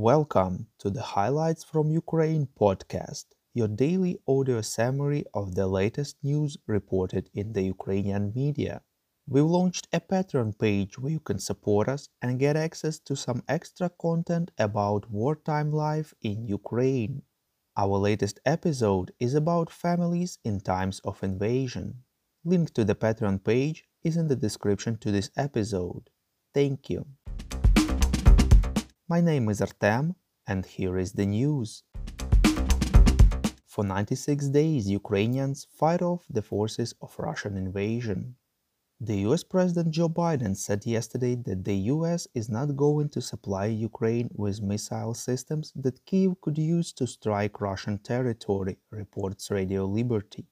Welcome to the Highlights from Ukraine podcast, your daily audio summary of the latest news reported in the Ukrainian media. We've launched a Patreon page where you can support us and get access to some extra content about wartime life in Ukraine. Our latest episode is about families in times of invasion. Link to the Patreon page is in the description to this episode. Thank you. My name is Artem, and here is the news. For 96 days, Ukrainians fight off the forces of Russian invasion. The US President Joe Biden said yesterday that the US is not going to supply Ukraine with missile systems that Kyiv could use to strike Russian territory, reports Radio Liberty.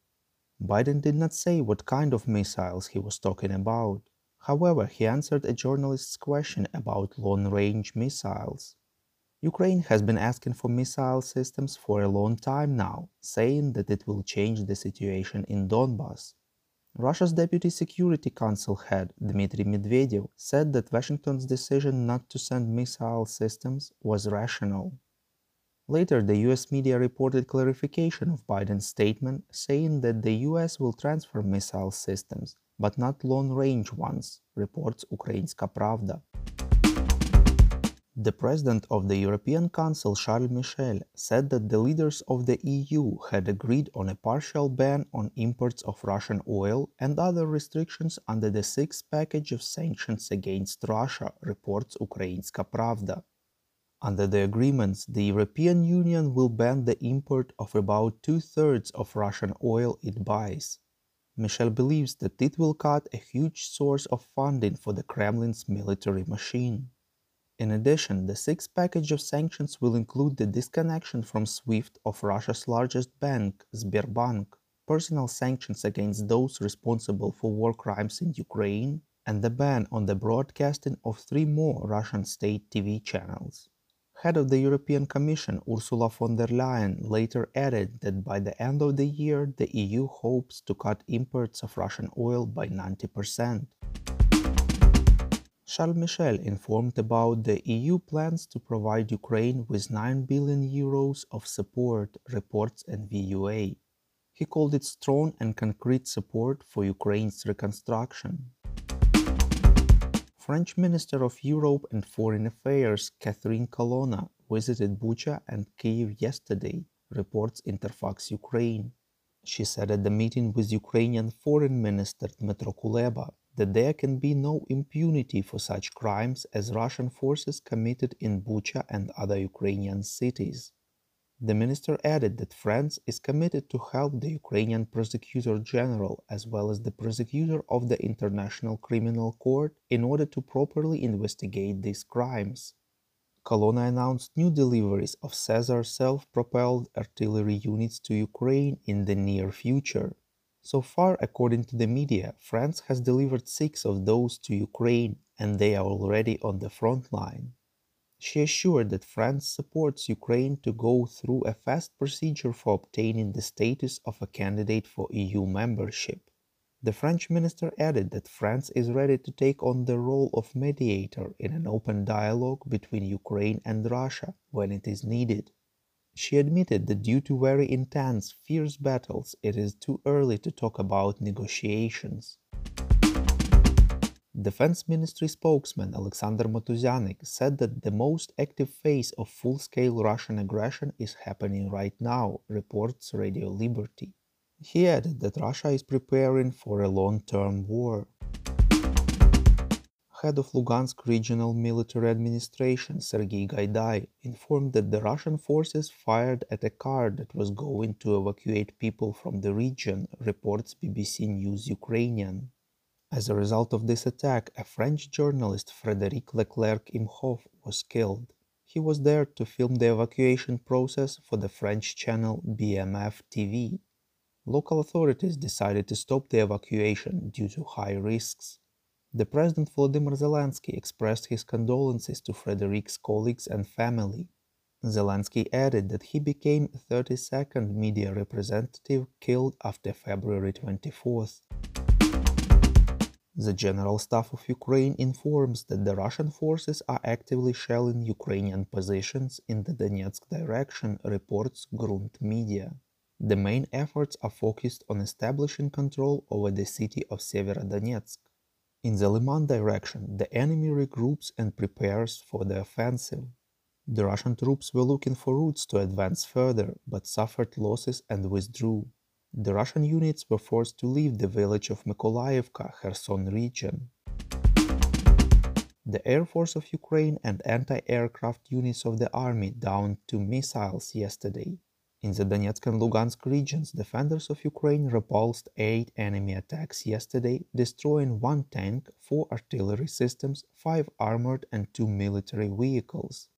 Biden did not say what kind of missiles he was talking about. However, he answered a journalist's question about long-range missiles. Ukraine has been asking for missile systems for a long time now, saying that it will change the situation in Donbas. Russia's Deputy Security Council head, Dmitry Medvedev, said that Washington's decision not to send missile systems was rational. Later, the US media reported clarification of Biden's statement, saying that the US will transfer missile systems, but not long-range ones, reports Ukrainska Pravda. The president of the European Council, Charles Michel, said that the leaders of the EU had agreed on a partial ban on imports of Russian oil and other restrictions under the sixth package of sanctions against Russia, reports Ukrainska Pravda. Under the agreements, the European Union will ban the import of about two-thirds of Russian oil it buys. Michel believes that it will cut a huge source of funding for the Kremlin's military machine. In addition, the sixth package of sanctions will include the disconnection from SWIFT of Russia's largest bank, Sberbank, personal sanctions against those responsible for war crimes in Ukraine, and the ban on the broadcasting of three more Russian state TV channels. Head of the European Commission Ursula von der Leyen later added that by the end of the year the EU hopes to cut imports of Russian oil by 90%. Charles Michel informed about the EU plans to provide Ukraine with 9 billion euros of support, reports NVUA. He called it strong and concrete support for Ukraine's reconstruction. French Minister of Europe and Foreign Affairs Catherine Colonna visited Bucha and Kyiv yesterday, reports Interfax Ukraine. She said at the meeting with Ukrainian Foreign Minister Dmytro Kuleba that there can be no impunity for such crimes as Russian forces committed in Bucha and other Ukrainian cities. The minister added that France is committed to help the Ukrainian Prosecutor General as well as the prosecutor of the International Criminal Court in order to properly investigate these crimes. Colonna announced new deliveries of Caesar self-propelled artillery units to Ukraine in the near future. So far, according to the media, France has delivered six of those to Ukraine and they are already on the front line. She assured that France supports Ukraine to go through a fast procedure for obtaining the status of a candidate for EU membership. The French minister added that France is ready to take on the role of mediator in an open dialogue between Ukraine and Russia when it is needed. She admitted that due to very intense, fierce battles, it is too early to talk about negotiations. Defense Ministry spokesman Alexander Matuzyanyk said that the most active phase of full-scale Russian aggression is happening right now, reports Radio Liberty. He added that Russia is preparing for a long-term war. Head of Lugansk Regional Military Administration Sergei Gaidai informed that the Russian forces fired at a car that was going to evacuate people from the region, reports BBC News Ukrainian. As a result of this attack, a French journalist, Frédéric Leclerc Imhoff, was killed. He was there to film the evacuation process for the French channel BFM TV. Local authorities decided to stop the evacuation due to high risks. The President Volodymyr Zelensky expressed his condolences to Frédéric's colleagues and family. Zelensky added that he became 32nd media representative killed after February 24th. The General Staff of Ukraine informs that the Russian forces are actively shelling Ukrainian positions in the Donetsk direction, reports Grunt Media. The main efforts are focused on establishing control over the city of Severodonetsk. In the Liman direction, the enemy regroups and prepares for the offensive. The Russian troops were looking for routes to advance further, but suffered losses and withdrew. The Russian units were forced to leave the village of Mykolaiivka, Kherson region. The Air Force of Ukraine and anti-aircraft units of the army downed two missiles yesterday. In the Donetsk and Lugansk regions, defenders of Ukraine repulsed eight enemy attacks yesterday, destroying one tank, four artillery systems, five armored and two military vehicles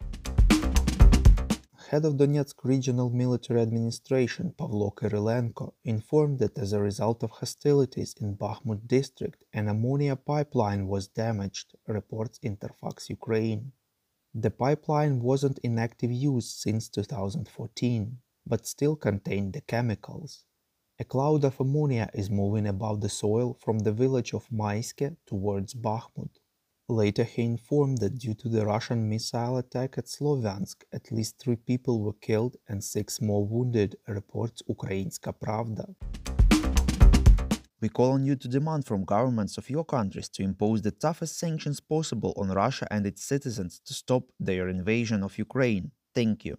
head of Donetsk Regional Military Administration Pavlo Kyrylenko informed that as a result of hostilities in Bakhmut district, an ammonia pipeline was damaged, reports Interfax Ukraine. The pipeline wasn't in active use since 2014, but still contained the chemicals. A cloud of ammonia is moving above the soil from the village of Maiske towards Bakhmut. Later he informed that due to the Russian missile attack at Sloviansk, at least three people were killed and six more wounded, reports Ukrainska Pravda. We call on you to demand from governments of your countries to impose the toughest sanctions possible on Russia and its citizens to stop their invasion of Ukraine. Thank you.